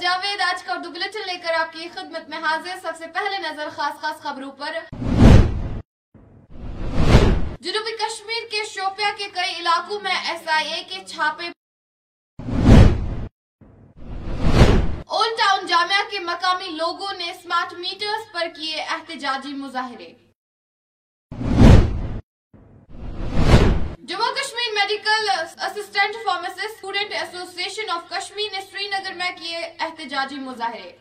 جاوید آج کا اردو لے کر آپ کی خدمت میں حاضر۔ سب سے پہلے نظر خاص خاص خبروں پر۔ جنوبی کشمیر کے شوپیا کے کئی علاقوں میں ایس آئی اے کے چھاپے جامعہ کے مقامی لوگوں نے سمارٹ میٹرز پر کیے احتجاجی مظاہرے۔ Jammu Kashmir medical assistant pharmacist student association of Kashmir نے سری نگر میں کیے احتجاجی مظاہرے۔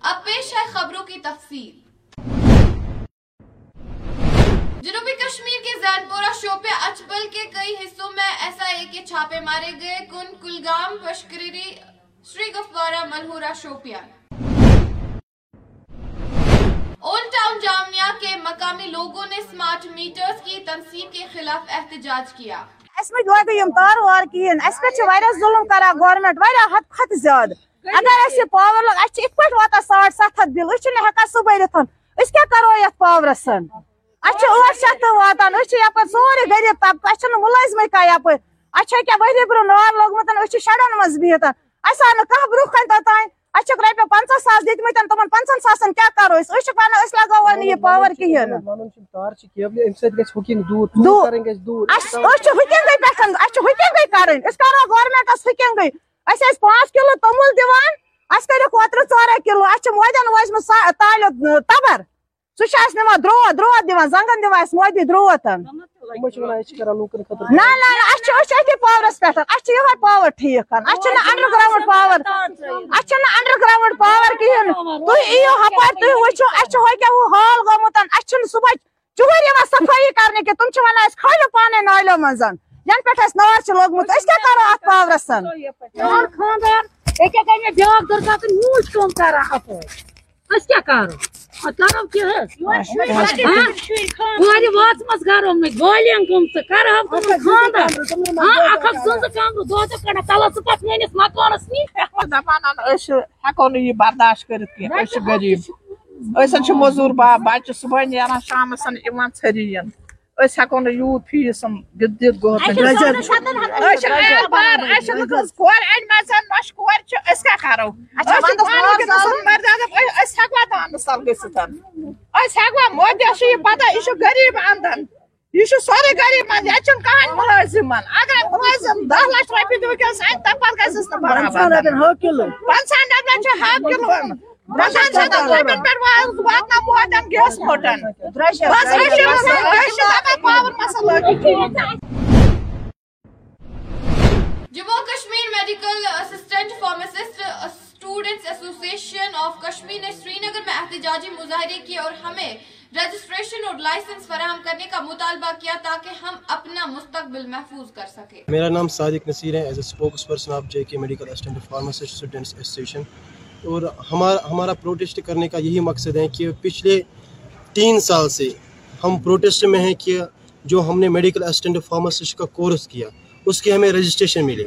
اب پیش ہے خبروں کی تفصیل۔ جنوبی کشمیر کے زین پورہ شوپے اچبل کے کئی حصوں میں ایسا ایک کے چھاپے مارے گئے کن کلگام، پشکریری شری گفوارہ منہورہ شوپیان اولڈ ٹاؤن جامعہ کے مقامی لوگوں نے سمارٹ میٹرز کی تنصیب کے خلاف احتجاج کیا۔ اس میں جو ہے کہ یم تار وار کہین اس پہ چھ وارہ ظلم کرا گورنمنٹ وارہ حد خط زیاد اگر اس پاور لوگ اس چھ اکٹ واتا 7.5 بل، اس چھ نہ ہکا صبح رتھن اس کیا کرو یہ پاور سن؟ اس ٲٹھ شیٚتھ تہ واتان أسۍ چھِ یپٲرۍ سورُے غریب طبقہٕ اَسہِ چھنہٕ مُلٲزمٕے کانٛہہ یپٲرۍ اَسہِ چھِ أکیاہ ؤری برونٛہہ نار لوگمُت أسۍ چھِ شڈن منٛز بِہِتھ۔ اَسہِ آو نہٕ کانٛہہ برونٛہہ کَنہِ توٚتانۍ اَسہِ چھِکھ رۄپیہِ پنٛژاہ ساس دِتمٕتۍ تِمن پنٛژہن ساسن کیٛاہ کرو أسۍ؟ أسۍ چھِکھ ونان أسۍ لگاوو نہٕ یہِ پاور کِہیٖنۍ نہٕ۔ اَسہِ أسۍ چھِ ہُکِنگٕے پٮ۪ٹھ اَسہِ چھِ ہُکِنگٕے کَرٕنۍ۔ أسۍ کرو گورمنٹس ہُکِنگٕے أسۍ ٲسۍ پانٛژھ کِلوٗ توٚمُل دِوان اَسہِ کٔرِکھ اوترٕ ژورے کِلوٗ۔ اَسہِ چھِ مودیٚن وٲجمٕژ تالہِ تبر۔ سُہ چھُ اَسہِ نِوان درٛوت درٛوت دِوان زنٛگن دِوان اَسہِ مودی درٛوت یِمے چھِ وَنان أسۍ چھِ کران لوٗکن خٲطرٕ نہ نہ نہ اَسہِ چھُ أسۍ چھِ أتھی پاورس پٮ۪ٹھ اَسہِ چھُ یِہوے پاور ٹھیٖک اَسہِ چھُنہٕ انڈر گراوُنڈ پاور اَسہِ چھُنہٕ انڈر گراوُنڈ پاور کِہیٖنۍ نہٕ تُہۍ یِیو ہپٲرۍ تُہۍ وٕچھِو اَسہِ چھُ ہوکیاہ ہُہ حال گوٚمُت اَسہِ چھُنہٕ صبحٲے چُہر یِوان صفٲیی کرنہِ کہِ تِم چھِ وَنان کھٲلِو پانے نالیو منٛز ینہٕ پٮ۪ٹھ اَسہِ نار چھُ لوگمُت أسۍ کیاہ کرو اَتھ پاورس اور خاندار ایک ایک کہیں بیاکھ درکات موج کم کران اپٲرۍ أسۍ کیٛاہ کرو کرو کیٛاہ حظ کورِ واژمژ گرمٕتۍ بالین گٔمژٕ کرہو تِمن خاندار ہاں اکھ اکھ زٕ زٕ کمرٕ دۄہلہِ کڑان تلس ژٕ پتہٕ میٲنِس مکانس نِش دپان أسۍ ہٮ۪کو نہٕ یہِ برداشت کٔرِتھ کینٛہہ أسۍ چھِ غریٖب۔ أسۍ چھِ موٚزوٗر با بچہِ صبحٲے نیران شامس یِوان ژھٔریٖن أسۍ ہٮ۪کو نہٕ یوٗت فیٖس دِتھ گورمنٹ أسۍ چھِ عیال بار اَسہِ چھِ کٔژ کورِ اَنِمژٕ نۄشہِ کورِ چھِ أسۍ کیٛاہ کرو أسۍ چھِ پانہٕ وٕنکٮ۪نس مردادٕ أسۍ ہٮ۪کوا دانس تل گٔژھِتھ أسۍ ہٮ۪کوا مودیس چھِ یہِ پتہ یہِ چھُ غریٖب اندن یہِ چھُ سورُے غریٖب منٛز ییٚتہِ چھُنہٕ کٕہٕنۍ مُلٲزِمن اگر مُلٲزِم دہ لچھ رۄپیہِ کیٛاہ سانہِ تمہِ پتہٕ گژھٮ۪س نہٕ برابر پنٛژہن ڈبن چھِ ہتھ kilo Jammu Kashmir medical assistant pharmacist students association of Kashmir نے سری نگر میں احتجاجی مظاہرے کیے اور ہمیں رجسٹریشن اور لائسنس فراہم کرنے کا مطالبہ کیا تاکہ ہم اپنا مستقبل محفوظ کر سکے میرا نام صادق نصیر ہے۔ As a spokesperson of J K medical assistant pharmacist students association اور ہمارا ہمارا پروٹیسٹ کرنے کا یہی مقصد ہے کہ پچھلے تین سال سے ہم پروٹیسٹ میں ہیں کہ جو ہم نے میڈیکل اسسٹنٹ فارماسسٹ کا کورس کیا، اس کے ہمیں رجسٹریشن ملے۔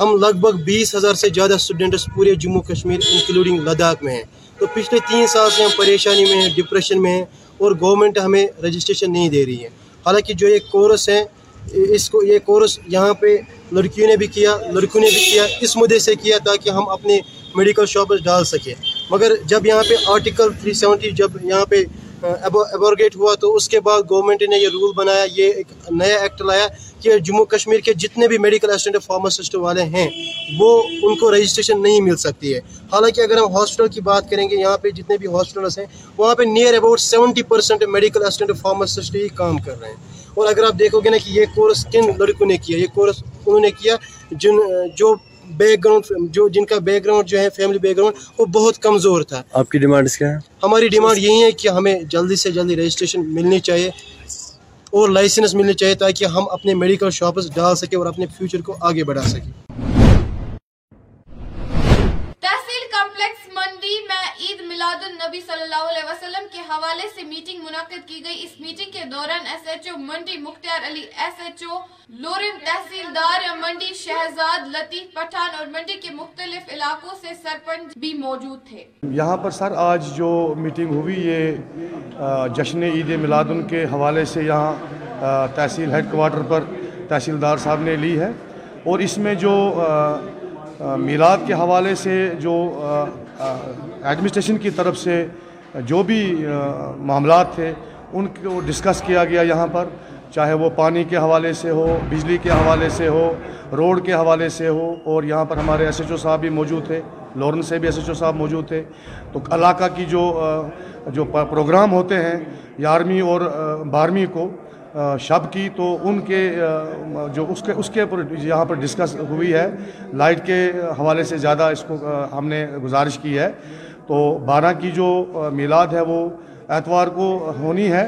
ہم لگ بھگ بیس ہزار سے زیادہ اسٹوڈنٹس پورے جموں کشمیر انکلوڈنگ لداخ میں ہیں۔ تو پچھلے تین سال سے ہم پریشانی میں ہیں ڈپریشن میں ہیں اور گورنمنٹ ہمیں رجسٹریشن نہیں دے رہی ہے۔ حالانکہ جو یہ کورس ہے، اس کو یہ کورس یہاں پہ لڑکیوں نے بھی کیا، لڑکوں نے بھی کیا، اس مدعے سے کیا تاکہ ہم اپنے میڈیکل شاپس ڈال سکے۔ مگر جب یہاں پہ آرٹیکل 370 جب یہاں پہ ایبورگیٹ ہوا تو اس کے بعد گورنمنٹ نے یہ رول بنایا، یہ ایک نیا ایکٹ لایا کہ جموں کشمیر کے جتنے بھی میڈیکل اسسٹنٹ فارماسسٹ والے ہیں، وہ ان کو رجسٹریشن نہیں مل سکتی ہے۔ حالانکہ اگر ہم ہاسپٹل کی بات کریں گے، یہاں پہ جتنے بھی ہاسپٹلس ہیں، وہاں پہ near about seventy percent medical assistant pharmacist ہی کام کر رہے ہیں۔ اور اگر آپ دیکھو گے نا کہ یہ کورس کن لڑکوں نے کیا، یہ کورس انہوں نے کیا، جن، جو بیک گراؤنڈ جو جن کا بیک گراؤنڈ جو ہے فیملی بیک گراؤنڈ وہ بہت کمزور تھا۔ آپ کی ڈیمانڈ کیا ہے ہماری ڈیمانڈ یہی ہے کہ ہمیں جلدی سے جلدی رجسٹریشن ملنی چاہیے اور لائسنس ملنی چاہیے تاکہ ہم اپنے میڈیکل شاپس ڈال سکیں اور اپنے فیوچر کو آگے بڑھا سکیں۔ میلاد النبی صلی اللہ علیہ وسلم کے حوالے سے میٹنگ منعقد کی گئی۔ اس میٹنگ کے دوران ایس ایچ او منڈی مختار علی ایس ایچ او لورن تحصیلدار منڈی شہزاد لطیف پٹھان اور منڈی کے مختلف علاقوں سے سرپنچ بھی موجود تھے۔ یہاں پر سر، آج جو میٹنگ ہوئی، یہ جشن عید میلاد ان کے حوالے سے یہاں تحصیل ہیڈ کوارٹر پر تحصیلدار صاحب نے لی ہے۔ اور اس میں جو میلاد کے حوالے سے جو ایڈمنسٹریشن کی طرف سے جو بھی معاملات تھے، ان کو ڈسکس کیا گیا یہاں پر، چاہے وہ پانی کے حوالے سے ہو، بجلی کے حوالے سے ہو، روڈ کے حوالے سے ہو، اور یہاں پر ہمارے ایس ایچ او صاحب بھی موجود تھے لورن سے بھی ایس ایچ او صاحب موجود تھے۔ تو علاقہ کی جو جو پروگرام ہوتے ہیں یارویں اور بارہویں کو شب کی، تو ان کے جو اس کے اس کے اوپر یہاں پر ڈسکس ہوئی ہے۔ لائٹ کے حوالے سے زیادہ اس کو ہم نے گزارش کی ہے۔ تو بارہ کی جو میلاد ہے وہ اتوار کو ہونی ہے،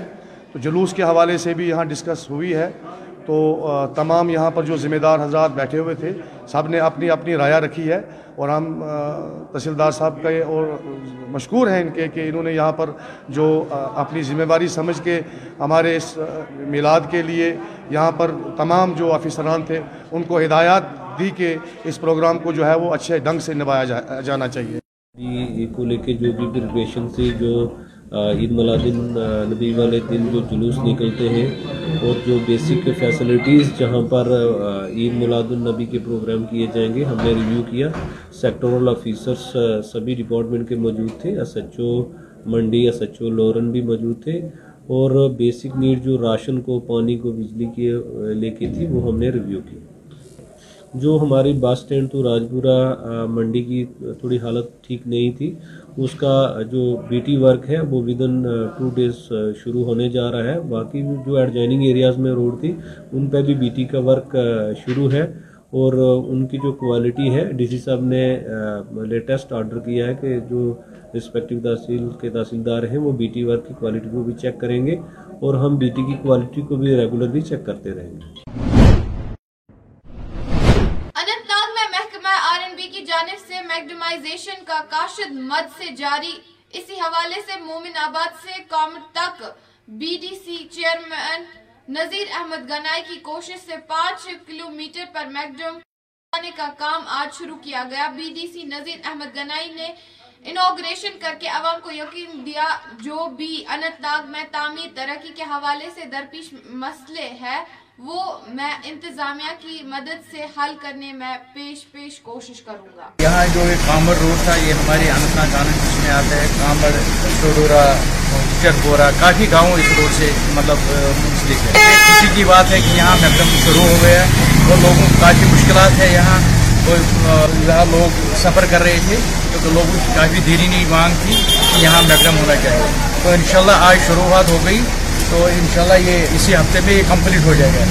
تو جلوس کے حوالے سے بھی یہاں ڈسکس ہوئی ہے۔ تو تمام یہاں پر جو ذمہ دار حضرات بیٹھے ہوئے تھے، سب نے اپنی اپنی رایہ رکھی ہے اور ہم تحصیلدار صاحب کا اور مشکور ہیں ان کے کہ انہوں نے یہاں پر جو اپنی ذمہ داری سمجھ کے ہمارے اس میلاد کے لیے یہاں پر تمام جو آفیسران تھے، ان کو ہدایات دی کہ اس پروگرام کو جو ہے وہ اچھے ڈھنگ سے نبھایا جانا چاہیے۔ جی، کو لے کے جو بھی پریپریشن سے جو عید ملادن نبی والے دن جو جلوس نکلتے ہیں، اور جو بیسک فیسلٹیز جہاں پر عید ملاد النبی کے پروگرام کیے جائیں گے، ہم نے ریویو کیا۔ سیکٹورل آفیسرس سبھی ڈپارٹمنٹ کے موجود تھے۔ ایس ایچ او منڈی ایس ایچ او لورن بھی موجود تھے۔ اور بیسک نیڈ جو راشن کو، پانی کو، بجلی کے لے کے تھی، وہ ہم نے ریویو کی۔ جو ہماری بس اسٹینڈ تو راجپورہ منڈی کی تھوڑی حالت ٹھیک نہیں تھی، اس کا جو بی ٹی ورک ہے، وہ ودن ٹو ڈیز شروع ہونے جا رہا ہے۔ باقی جو ایڈجائننگ ایریاز میں روڈ تھی، ان پہ بھی بی ٹی کا ورک شروع ہے۔ اور ان کی جو کوالٹی ہے ڈی سی صاحب نے لیٹسٹ آرڈر کیا ہے کہ جو رسپیکٹیو تحصیل کے تحصیلدار ہیں، وہ بی ٹی ورک کی کوالٹی کو بھی چیک کریں گے اور ہم بی ٹی کی کوالٹی کو بھی ریگولر بھی چیک کرتے رہیں گے۔ کاشد مد سے جاری۔ اسی حوالے سے مومن آباد سے قوم تک B D C chairman Nazir Ahmad Ganai کی کوشش سے پانچ کلومیٹر پر میکڈم بنانے کا کام آج شروع کیا گیا۔ B D C Nazir Ahmad Ganai نے انوگریشن کر کے عوام کو یقین دیا۔ جو بھی انتناگ میں تعمیر ترقی کے حوالے سے درپیش مسئلے ہے وہ میں انتظامیہ کی مدد سے حل کرنے میں پیش پیش کوشش کروں گا۔ یہاں جو ایک کامر روڈ تھا، یہ ہمارے انتنا جانب میں آتا ہے کامر سوڈورا چکورا کافی گاؤں اس روڈ سے مطلب منسلک ہے۔ کسی کی بات ہے کہ یہاں محکم شروع ہو گیا۔ ہے لوگوں کافی مشکلات ہے یہاں۔ یہاں لوگ سفر کر رہے تھے، کیونکہ لوگوں کی کافی دیری نہیں مانگ تھی کہ یہاں محکم ہونا چاہیے تو انشاءاللہ آج شروعات ہو گئی۔ تو انشاءاللہ یہ اسی ہفتے میں یہ کمپلیٹ ہو جائے گا۔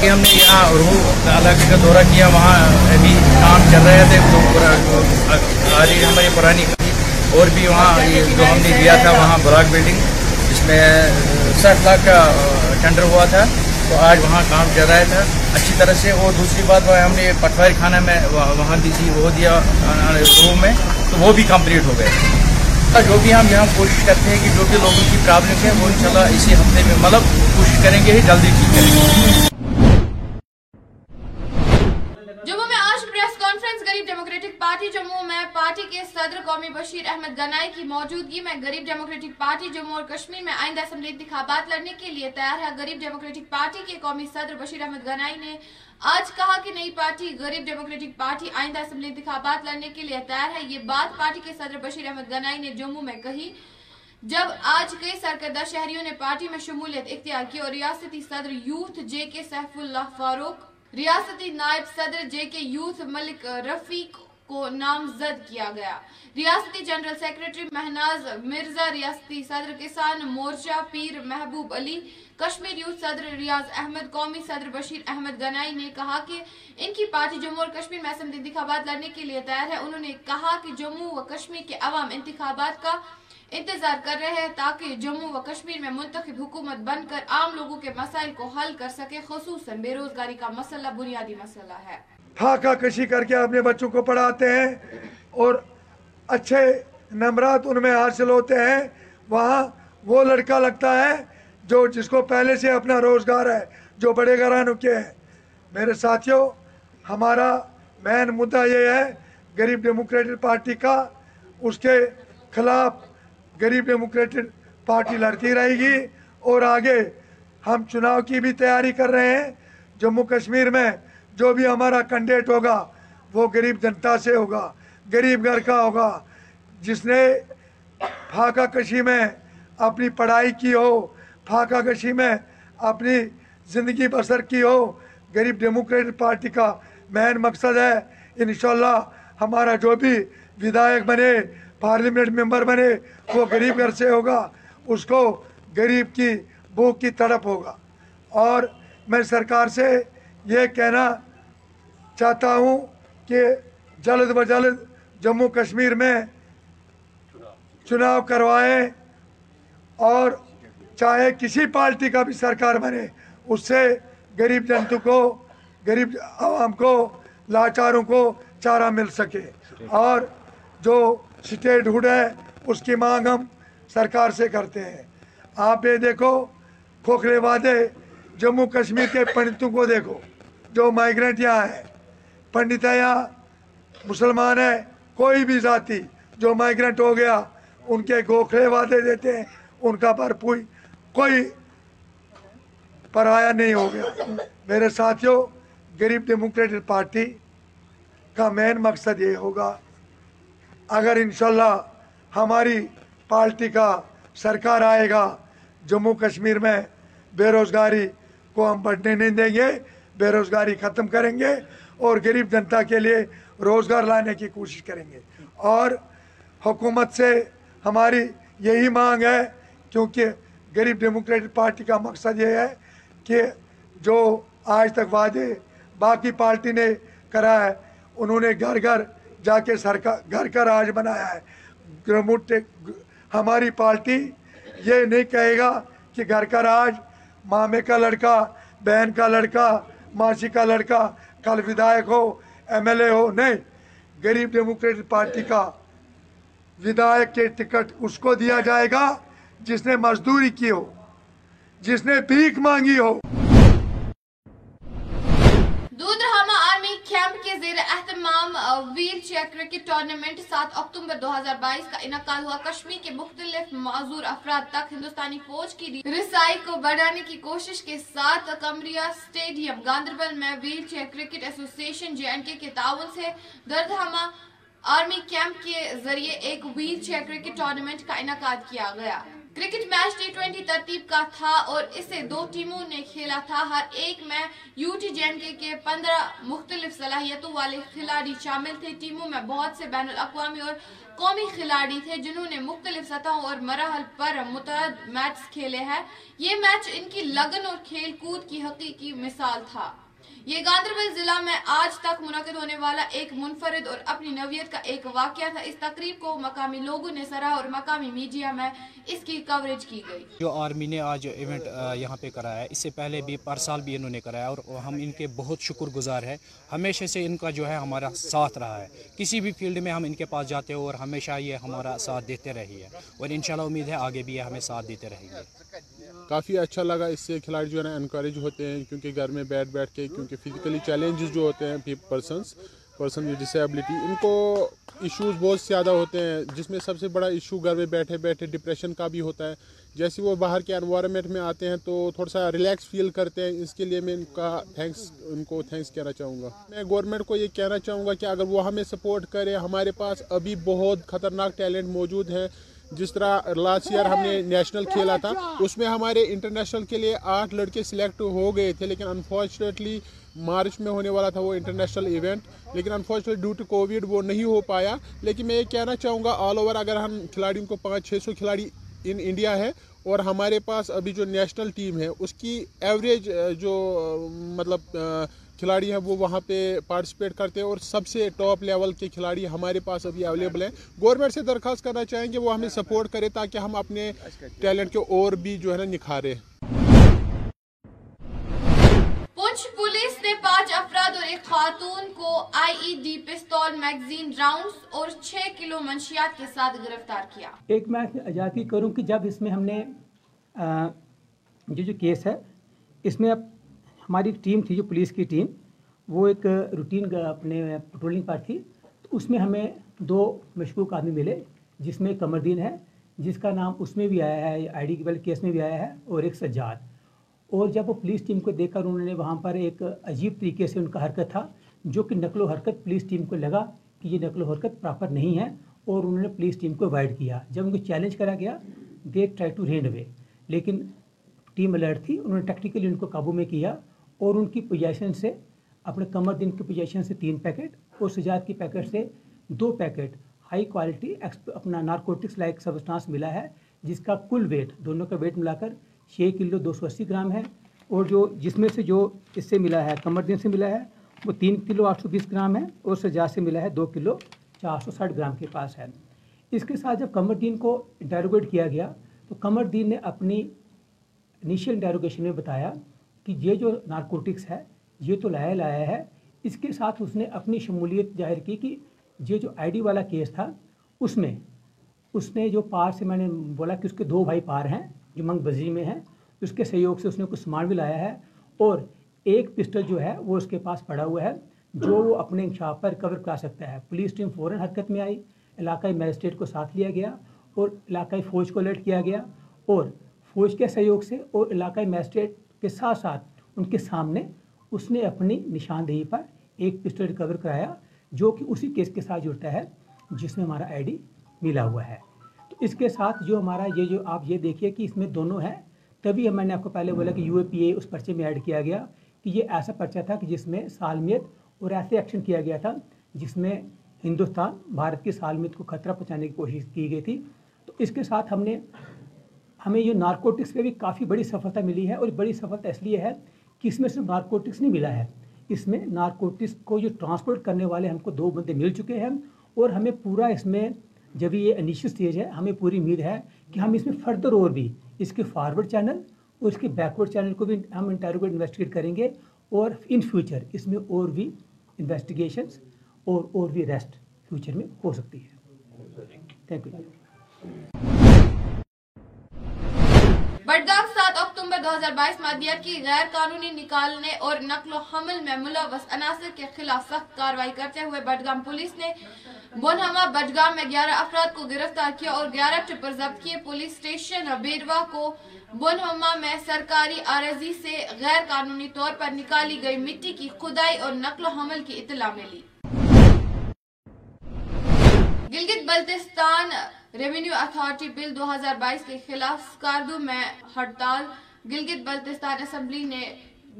کہ ہم نے یہاں روح علاقے کا دورہ کیا، وہاں ابھی کام چل رہے تھے آلی ہماری پرانی اور بھی وہاں یہ جو ہم نے دیا تھا، وہاں براک بلڈنگ جس میں ساٹھ لاکھ کا ٹینڈر ہوا تھا۔ تو آج وہاں کام چل رہا تھا۔ اچھی طرح سے، اور دوسری بات، وہ ہم نے پٹواری خانہ میں وہاں دی تھی، وہ دیا روم میں، تو وہ بھی کمپلیٹ ہو گئے۔ کا جو بھی ہم یہاں کوشش کرتے ہیں کہ جو بھی لوگوں کی پرابلم ہے وہ انشاءاللہ اسی ہفتے میں مطلب کوشش کریں گے، ہی جلدی ٹھیک کریں گے۔ صدر قومی بشیر احمد گنائی کی موجودگی میں غریب ڈیموکریٹک پارٹی جموں اور کشمیر میں آئندہ اسمبلی انتخابات لڑنے کے لیے تیار ہے۔ گریب ڈیموکریٹک پارٹی کے قومی صدر بشیر احمد گنائی نے آج کہا کہ نئی پارٹی غریب ڈیموکریٹک پارٹی آئندہ اسمبلی انتخابات لڑنے کے لیے تیار ہے۔ یہ بات پارٹی کے صدر بشیر احمد گنائی نے جموں میں کہی۔ جب آج کئی سرکردہ شہریوں نے پارٹی میں شمولیت اختیار کی اور ریاستی صدر یوتھ جے کے سیف اللہ فاروق، ریاستی نائب صدر جے کے یوتھ ملک رفیق کو نامزد کیا گیا۔ ریاستی جنرل سیکرٹری مہناز مرزا ریاستی صدر کسان مورچہ پیر محبوب علی، کشمیر یوتھ صدر ریاض احمد، قومی صدر بشیر احمد گنائی نے کہا کہ ان کی پارٹی جموں اور کشمیر میں اسمبلی انتخابات لڑنے کے لیے تیار ہے۔ انہوں نے کہا کہ جموں و کشمیر کے عوام انتخابات کا انتظار کر رہے ہیں تاکہ جموں و کشمیر میں منتخب حکومت بن کر عام لوگوں کے مسائل کو حل کر سکے، خصوصاً بے روزگاری کا مسئلہ، بنیادی مسئلہ ہے۔ خاکہ کشی کر کے اپنے بچوں کو پڑھاتے ہیں اور اچھے نمبرات ان میں حاصل ہوتے ہیں، وہاں وہ لڑکا لگتا ہے جو جس کو پہلے سے اپنا روزگار ہے، جو بڑے گھرانوں کے ہیں۔ میرے ساتھیوں، ہمارا مین مدعا یہ ہے، غریب ڈیموکریٹک پارٹی کا اس کے خلاف غریب ڈیموکریٹک پارٹی لڑتی رہے گی اور آگے ہم چناؤ کی بھی تیاری کر رہے ہیں۔ جموں کشمیر میں جو بھی ہمارا کنڈیٹ ہوگا، وہ غریب جنتا سے ہوگا، غریب گھر کا ہوگا۔ جس نے پھاکہ کشی میں اپنی پڑھائی کی ہو، پھاکہ کشی میں اپنی زندگی بسر کی ہو، غریب ڈیموکریٹ پارٹی کا مین مقصد ہے۔ انشاءاللہ ہمارا جو بھی ودایک بنے، پارلیمنٹ ممبر بنے، وہ غریب گھر سے ہوگا۔ اس کو غریب کی بھوک کی تڑپ ہوگا۔ اور میں سرکار سے یہ کہنا چاہتا ہوں کہ جلد بجلد جموں کشمیر میں چناؤ کروائیں اور چاہے کسی پارٹی کا بھی سرکار بنے، اس سے غریب جنتو کو، غریب عوام کو، لاچاروں کو چارہ مل سکے۔ اور جو اسٹیٹ ہوڈ ہے، اس کی مانگ ہم سرکار سے کرتے ہیں۔ آپ یہ دیکھو، کھوکھلے وعدے جموں کشمیر کے پنڈتوں کو دیکھو۔ جو مائگریٹ یہاں ہے، پنڈت ہے یہاں، مسلمان ہے کوئی بھی ذاتی جو مائگریٹ ہو گیا، ان کے گوکھلے وعدے دیتے ہیں، ان کا بھرپوئی کوئی پرایا نہیں ہو گیا۔ میرے ساتھیوں، غریب ڈیموکریٹک پارٹی کا مین مقصد یہ ہوگا، اگر انشاءاللہ ہماری پارٹی کا سرکار آئے گا، جموں کشمیر میں بے روزگاری کو ہم بڑھنے نہیں دیں گے بے روزگاری ختم کریں گے اور غریب جنتا کے لیے روزگار لانے کی کوشش کریں گے۔ اور حکومت سے ہماری یہی مانگ ہے، کیونکہ غریب ڈیموکریٹک پارٹی کا مقصد یہ ہے کہ جو آج تک وعدے باقی پارٹی نے کرا ہے، انہوں نے گھر گھر جا کے سرکار گھر کا راج بنایا ہے۔ ہماری پارٹی یہ نہیں کہے گا کہ گھر کا راج مامے کا لڑکا، بہن کا لڑکا ماسی کا لڑکا، کل ودایک ہو، ایم ایل اے ہو، نہیں، غریب ڈیموکریٹک پارٹی کا ودایک کے ٹکٹ اس کو دیا جائے گا جس نے مزدوری کی ہو، جس نے بھیک مانگی ہو۔ تمام ویل چیئر کرکٹ ٹورنامنٹ سات اکتوبر دو ہزار بائیس کا انعقاد ہوا. کشمیر کے مختلف معذور افراد تک ہندوستانی فوج کی رسائی کو بڑھانے کی کوشش کے ساتھ کمریا سٹیڈیم، گاندربل میں ویل چیئر کرکٹ ایسوسی ایشن جے اینڈ کے کے تعاون سے دردہما آرمی کیمپ کے ذریعے ایک ویل چیئر کرکٹ ٹورنامنٹ کا انعقاد کیا گیا. کرکٹ میچ ٹی ٹوینٹی ترتیب کا تھا اور اسے دو ٹیموں نے کھیلا تھا۔ ہر ایک میں یو ٹی جے کے کے پندرہ مختلف صلاحیتوں والے کھلاڑی شامل تھے۔ ٹیموں میں بہت سے بین الاقوامی اور قومی کھلاڑی تھے جنہوں نے مختلف سطحوں اور مراحل پر متعدد میچز کھیلے ہیں۔ یہ میچ ان کی لگن اور کھیل کود کی حقیقی مثال تھا۔ یہ گاندربل ضلع میں آج تک منعقد ہونے والا ایک منفرد اور اپنی نویت کا ایک واقعہ تھا۔ اس تقریب کو مقامی لوگوں نے سرا اور مقامی میڈیا میں اس کی کوریج کی گئی۔ جو آرمی نے آج ایونٹ یہاں پہ کرایا ہے، اس سے پہلے بھی پر سال بھی انہوں نے کرایا اور ہم ان کے بہت شکر گزار ہیں۔ ہمیشہ سے ان کا جو ہے ہمارا ساتھ رہا ہے۔ کسی بھی فیلڈ میں ہم ان کے پاس جاتے ہو اور ہمیشہ یہ ہمارا ساتھ دیتے رہی ہے اور انشاءاللہ امید ہے آگے بھی یہ ہمیں ساتھ دیتے رہیں گے۔ کافی اچھا لگا۔ اس سے کھلاڑی جو ہے نا انکریج ہوتے ہیں، کیونکہ گھر میں بیٹھ بیٹھ کے، کیونکہ فزیکلی چیلنجز جو ہوتے ہیں پرسنس پرسن ود ڈسیبلٹی ان کو ایشوز بہت زیادہ ہوتے ہیں۔ جس میں سب سے بڑا ایشو گھر میں بیٹھے بیٹھے ڈپریشن کا بھی ہوتا ہے۔ جیسے وہ باہر کے انوائرمنٹ میں آتے ہیں تو تھوڑا سا ریلیکس فیل کرتے ہیں۔ اس کے لیے میں ان کا تھینکس ان کو تھینکس کہنا چاہوں گا۔ میں گورنمنٹ کو یہ کہنا چاہوں گا کہ اگر وہ ہمیں سپورٹ کرے، ہمارے پاس ابھی بہت خطرناک ٹیلنٹ موجود ہے۔ جس طرح لاسٹ ایئر ہم نے نیشنل کھیلا تھا اس میں ہمارے انٹرنیشنل کے لیے آٹھ لڑکے سلیکٹ ہو گئے تھے لیکن انفارچونیٹلی مارچ میں ہونے والا تھا وہ انٹرنیشنل ایونٹ لیکن انفارچونیٹ ڈیو ٹو کووڈ وہ نہیں ہو پایا۔ لیکن میں یہ کہنا چاہوں گا آل اوور اگر ہم کھلاڑیوں کو پانچ چھ سو کھلاڑی ان انڈیا ہے اور ہمارے پاس ابھی جو نیشنل ٹیم ہے اس کی ایوریج جو مطلب کھلاڑی ہیں وہ وہاں پہ پارٹسپیٹ کرتے ہیں اور سب سے ٹاپ لیول کے کھلاڑی ہمارے پاس ابھی اویلیبل ہیں۔ گورنمنٹ سے درخواست کرنا چاہیں گے وہ ہمیں سپورٹ کرے تاکہ ہم اپنے ٹیلنٹ کے اور بھی جو ہے نا نکھارے پنچھ پولیس نے پانچ افراد اور ایک خاتون کو I E D pistol magazine rounds اور چھے کلو منشیات کے ساتھ گرفتار کیا۔ ایک میں اجازی کروں کہ جب اس میں ہم نے جو جو کیس ہے اس میں اب ہماری ٹیم تھی جو پولیس کی ٹیم، وہ ایک روٹین اپنے پٹرولنگ پر تھی۔ تو اس میں ہمیں دو مشکوک آدمی ملے، جس میں قمردین ہے، جس کا نام اس میں بھی آیا ہے، آئی ڈی کے کیس میں بھی آیا ہے، اور ایک سجاد۔ اور جب وہ پولیس ٹیم کو دیکھ کر انہوں نے وہاں پر ایک عجیب طریقے سے ان کا حرکت تھا، جو کہ نقل و حرکت پولیس ٹیم کو لگا کہ یہ نقل و حرکت پراپر نہیں ہے، اور انہوں نے پولیس ٹیم کو وائڈ کیا۔ جب ان کو چیلنج کرا گیا دے ٹرائی ٹو رینڈ وے لیکن ٹیم الرٹ تھی، انہوں نے ٹیکٹیکلی ان کو قابو میں کیا۔ اور ان کی پوزیشن سے، اپنے کمر دن کی پوزیشن سے تین پیکٹ اور سجاد کی پیکٹ سے دو پیکٹ ہائی کوالٹی اپنا نارکوٹکس لائک سبسٹانس ملا ہے، جس کا کل ویٹ دونوں کا ویٹ ملا کر چھ کلو دو سو اسی گرام ہے۔ اور جو جس میں سے جو اس سے ملا ہے، کمر دن سے ملا ہے، وہ تین کلو آٹھ سو بیس گرام ہے، اور سجاد سے ملا ہے دو کلو چار سو ساٹھ گرام کے پاس ہے۔ اس کے ساتھ جب کمر دین کو ڈیروگیٹ کیا گیا، تو کمر دین نے اپنی انیشیل ڈیروگیشن میں بتایا کہ یہ جو نارکوٹکس ہے، یہ تو لایا لایا ہے۔ اس کے ساتھ اس نے اپنی شمولیت ظاہر کی کہ یہ جو آئی ڈی والا کیس تھا، اس میں، اس نے جو پار سے میں نے بولا کہ اس کے دو بھائی پار ہیں جو منگ بزی میں ہیں، اس کے سہیوگ سے اس نے کچھ سامان بھی لایا ہے اور ایک پسٹل جو ہے، وہ اس کے پاس پڑا ہوا ہے، جو وہ اپنے انکشاف پر کور کرا سکتا ہے۔ پولیس ٹیم فوراً حرکت میں آئی، علاقائی میجسٹریٹ کو ساتھ لیا گیا اور علاقائی فوج کو الرٹ کیا گیا اور فوج کے سہیوگ سے اور علاقائی میجسٹریٹ کے ساتھ ساتھ ان کے سامنے اس نے اپنی نشاندہی پر ایک پسٹل ریکور کرایا، جو کہ اسی کیس کے ساتھ جڑتا ہے جس میں ہمارا آئی ڈی ملا ہوا ہے۔ تو اس کے ساتھ جو ہمارا یہ جو آپ یہ دیکھیے کہ اس میں دونوں ہیں، تبھی میں نے آپ کو پہلے بولا کہ یو اے پی اے اس پرچے میں ایڈ کیا گیا کہ یہ ایسا پرچہ تھا کہ جس میں سالمیت اور ایسے ایکشن کیا گیا تھا جس میں ہندوستان، بھارت کی سالمیت کو خطرہ پہنچانے کی کوشش کی گئی تھی۔ تو اس کے ساتھ ہم نے ہمیں یہ نارکوٹکس پہ بھی کافی بڑی سفلتا ملی ہے اور بڑی سفلتا اس لیے ہے کہ اس میں صرف نارکوٹکس نہیں ملا ہے۔ اس میں نارکوٹکس کو جو ٹرانسپورٹ کرنے والے ہم کو دو بندے مل چکے ہیں اور ہمیں پورا اس میں جب یہ انیشل اسٹیج ہے، ہمیں پوری امید ہے کہ ہم اس میں فردر اور بھی اس کے فارورڈ چینل اور اس کے بیکورڈ چینل کو بھی ہم انٹروگیٹ انویسٹیگیٹ کریں گے اور ان فیوچر اس میں اور بھی انویسٹیگیشنس اور اور بھی ریسٹ فیوچر میں ہو سکتی ہے۔ تھینک یو اکتوبر دو ہزار بائیس مادیات کی غیر قانونی نکالنے اور نقل و حمل میں ملوث عناصر کے خلاف سخت کاروائی کرتے ہوئے بڈگام پولیس نے بونہما بڈگام میں گیارہ افراد کو گرفتار کیا اور گیارہ ٹپر ضبط کیے۔ پولیس اسٹیشن بیروا کو بونہما میں سرکاری آرزی سے غیر قانونی طور پر نکالی گئی مٹی کی خدائی اور نقل و حمل کی اطلاع ملی۔ Gilgit Baltistan revenue authority bill دو ہزار بائیس کے خلاف کاردو میں ہڑتال گلگت بلتستان اسمبلی نے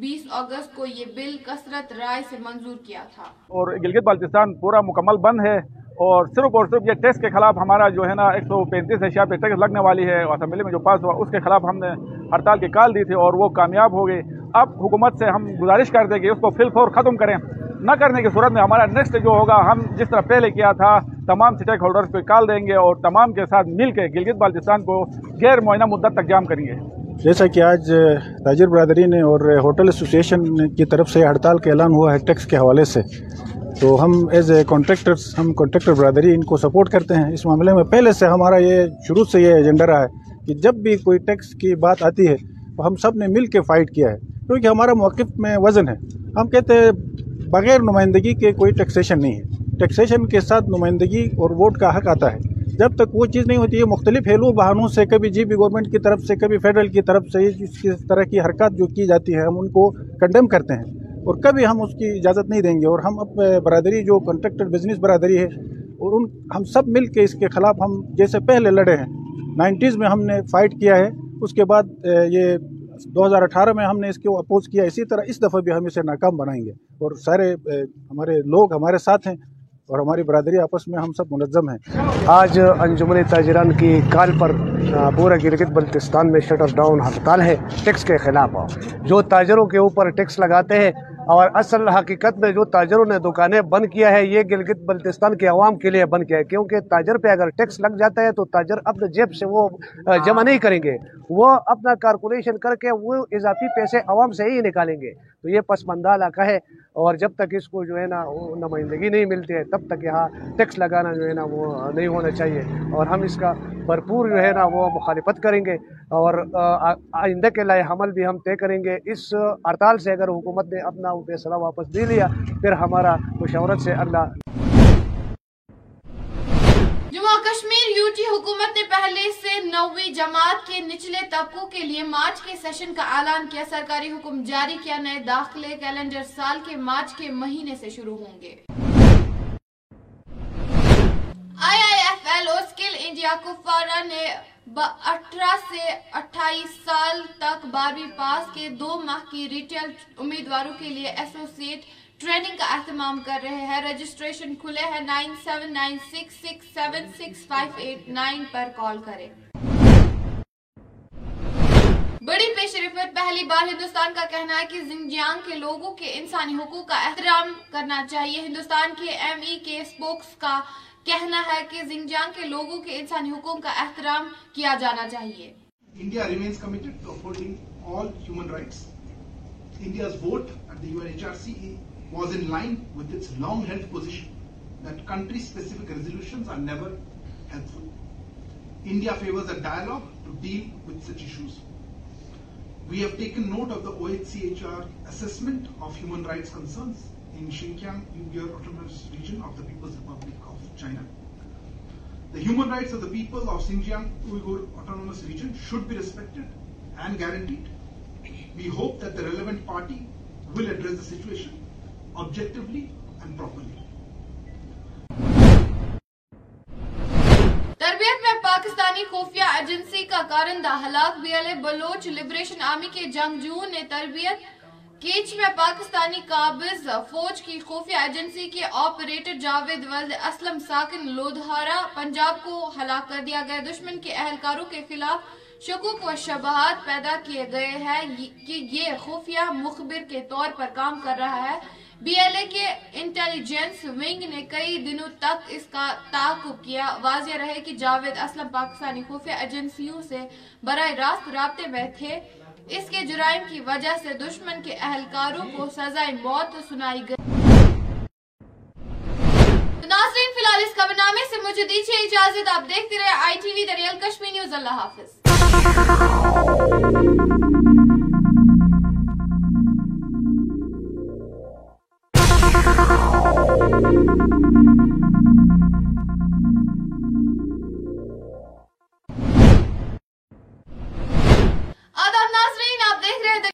بیس اگست کو یہ بل کثرت رائے سے منظور کیا تھا۔ اور گلگت بلتستان پورا مکمل بند ہے اور صرف اور صرف یہ ٹیکس کے خلاف ہمارا جو ہے نا ایک سو پینتیس اشیاء پہ ٹیکس لگنے والی ہے اور اسمبلی میں جو پاس ہوا اس کے خلاف ہم نے ہڑتال کی کال دی تھی اور وہ کامیاب ہو گئی اب حکومت سے ہم گزارش کر دیں کہ اس کو فل فور ختم کریں۔ نہ کرنے کی صورت میں ہمارا نیکسٹ جو ہوگا ہم جس طرح پہلے کیا تھا، تمام اسٹیک ہولڈرز کو کال دیں گے اور تمام کے ساتھ مل کے گلگت بالتستان کو غیر معینہ مدت تک جام کریں گے۔ جیسا کہ آج تاجر برادری نے اور ہوٹل ایسوسیشن کی طرف سے ہڑتال کا اعلان ہوا ہے ٹیکس کے حوالے سے، تو ہم ایز اے کانٹریکٹرس ہم کانٹریکٹر برادری ان کو سپورٹ کرتے ہیں۔ اس معاملے میں پہلے سے ہمارا یہ شروع سے یہ ایجنڈا رہا ہے کہ جب بھی کوئی ٹیکس کی بات آتی ہے، تو ہم سب نے مل کے فائٹ کیا ہے۔ کیونکہ ہمارا موقف میں وزن ہے۔ ہم کہتے ہیں بغیر نمائندگی کے کوئی ٹیکسیشن نہیں ہے۔ ٹیکسیشن کے ساتھ نمائندگی اور ووٹ کا حق آتا ہے۔ جب تک وہ چیز نہیں ہوتی ہے مختلف ہیلو بہانوں سے کبھی جی بی گورنمنٹ کی طرف سے، کبھی فیڈرل کی طرف سے اس طرح کی حرکات جو کی جاتی ہے، ہم ان کو کنڈیم کرتے ہیں۔ اور کبھی ہم اس کی اجازت نہیں دیں گے۔ اور ہم اب برادری، جو کنٹریکٹر بزنس برادری ہے، اور ان، ہم سب مل کے اس کے خلاف ہم جیسے پہلے لڑے ہیں۔ نائنٹیز میں ہم نے فائٹ کیا ہے، اس کے بعد یہ دو ہزار اٹھارہ میں ہم نے اس کو اپوز کیا۔ اسی طرح اس دفعہ بھی ہم اسے ناکام بنائیں گے۔ اور سارے ہمارے لوگ ہمارے ساتھ ہیں۔ اور ہماری برادری آپس میں ہم سب منظم ہیں۔ آج انجمن تاجران کی کال پر پورا گلگت بلتستان میں شٹر ڈاؤن ہڑتال ہے، ٹیکس کے خلاف جو تاجروں کے اوپر ٹیکس لگاتے ہیں، اور اصل حقیقت میں جو تاجروں نے دکانیں بند کیا ہے، یہ گلگت بلتستان کے عوام کے لیے بند کیا ہے۔ کیونکہ تاجر پہ اگر ٹیکس لگ جاتا ہے، تو تاجر اپنے جیب سے وہ جمع نہیں کریں گے۔ وہ اپنا کارکولیشن کر کے وہ اضافی پیسے عوام سے ہی نکالیں گے۔ تو یہ پسماندہ علاقہ ہے اور جب تک اس کو جو ہے نا نمائندگی نہیں ملتی ہے، تب تک یہاں ٹیکس لگانا جو ہے نا وہ نہیں ہونا چاہیے۔ اور ہم اس کا بھرپور جو ہے نا وہ مخالفت کریں گے اور آئندہ کے لائے حمل بھی ہم طے کریں گے۔ اس ہڑتال سے اگر حکومت نے اپنا فیصلہ واپس دے لیا، پھر ہمارا مشاورت سے اللہ کشمیر یو ٹی حکومت نے پہلے سے نوی جماعت کے نچلے طبقوں کے لیے مارچ کے سیشن کا اعلان کیا۔ سرکاری حکم جاری کیا۔ نئے داخلے کیلنڈر سال کے مارچ کے مہینے سے شروع ہوں گے۔ I I F L O skill India کفارہ نے اٹھارہ سے اٹھائیس سال تک بارہویں پاس کے دو ماہ کی ریٹیل امیدواروں کے لیے ایسوسیٹ ٹریننگ کا اہتمام کر رہے ہیں۔ رجسٹریشن کھلے ہیں۔ Nine seven nine six six seven six five eight nine پر کال کریں۔ بڑی پیش رفت۔ پہلی بار ہندوستان کا کہنا ہے کہ زنجیانگ کے لوگوں کے انسانی حقوق کا احترام کرنا چاہیے۔ ہندوستان کے ایم ای کے سپوکس کا کہنا ہے کہ زنجیانگ کے لوگوں کے انسانی حقوق کا احترام کیا جانا چاہیے۔ India remains committed to affording all human rights India's vote at the U N H R C was in line with its long-held position that country-specific resolutions are never helpful. India favors a dialogue to deal with such issues. We have taken note of the OHCHR assessment of human rights concerns in Xinjiang Uyghur Autonomous Region of the People's Republic of China. The human rights of the people of Xinjiang Uyghur Autonomous Region should be respected and guaranteed. We hope that the relevant party will address the situation objectively and properly. تربیت میں پاکستانی خفیہ agency کا کارندہ ہلاک بیالے Baloch liberation army کے جنگجو نے تربیت catch میں پاکستانی قابض فوج کی خفیہ ایجنسی کے آپریٹر جاوید ولد اسلم ساکن لودھارا پنجاب کو ہلاک کر دیا گیا۔ دشمن کے اہلکاروں کے خلاف شکوک و شبہات پیدا کیے گئے ہیں۔ کہ یہ خفیہ مخبر کے طور پر کام کر رہا ہے۔ بی ایل اے کے انٹیلیجنس ونگ نے کئی دنوں تک اس کا تعاقب کیا۔ واضح رہے کہ جاوید اسلم پاکستانی خوفی ایجنسیوں سے براہ راست رابطے میں تھے۔ اس کے جرائم کی وجہ سے دشمن کے اہلکاروں کو سزائے موت سنائی گئی۔ ناظرین، فی الحال اس خبر نامے سے مجھے دیجیے اجازت۔ آپ دیکھتے رہے آئی ٹی وی دریال کشمیر نیوز۔ اللہ حافظ۔ آداب ناظرین آپ دیکھ رہے ہیں